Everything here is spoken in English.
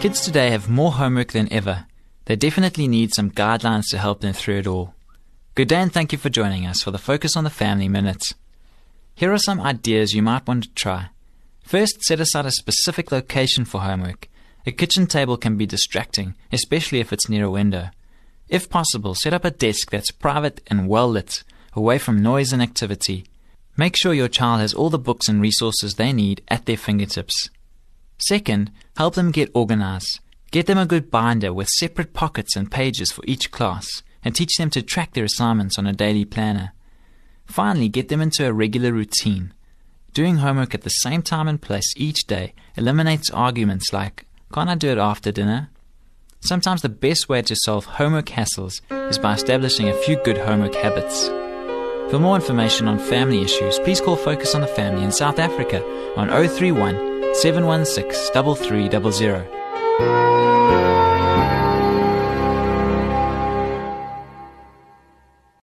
Kids today have more homework than ever. They definitely need some guidelines to help them through it all. Good day and thank you for joining us for the Focus on the Family Minutes. Here are some ideas you might want to try. First, set aside a specific location for homework. A kitchen table can be distracting, especially if it's near a window. If possible, set up a desk that's private and well lit, away from noise and activity. Make sure your child has all the books and resources they need at their fingertips. Second, help them get organized. Get them a good binder with separate pockets and pages for each class, and teach them to track their assignments on a daily planner. Finally, get them into a regular routine. Doing homework at the same time and place each day eliminates arguments like, Can't I do it after dinner? Sometimes the best way to solve homework hassles is by establishing a few good homework habits. For more information on family issues, please call Focus on the Family in South Africa on 031 716 3300.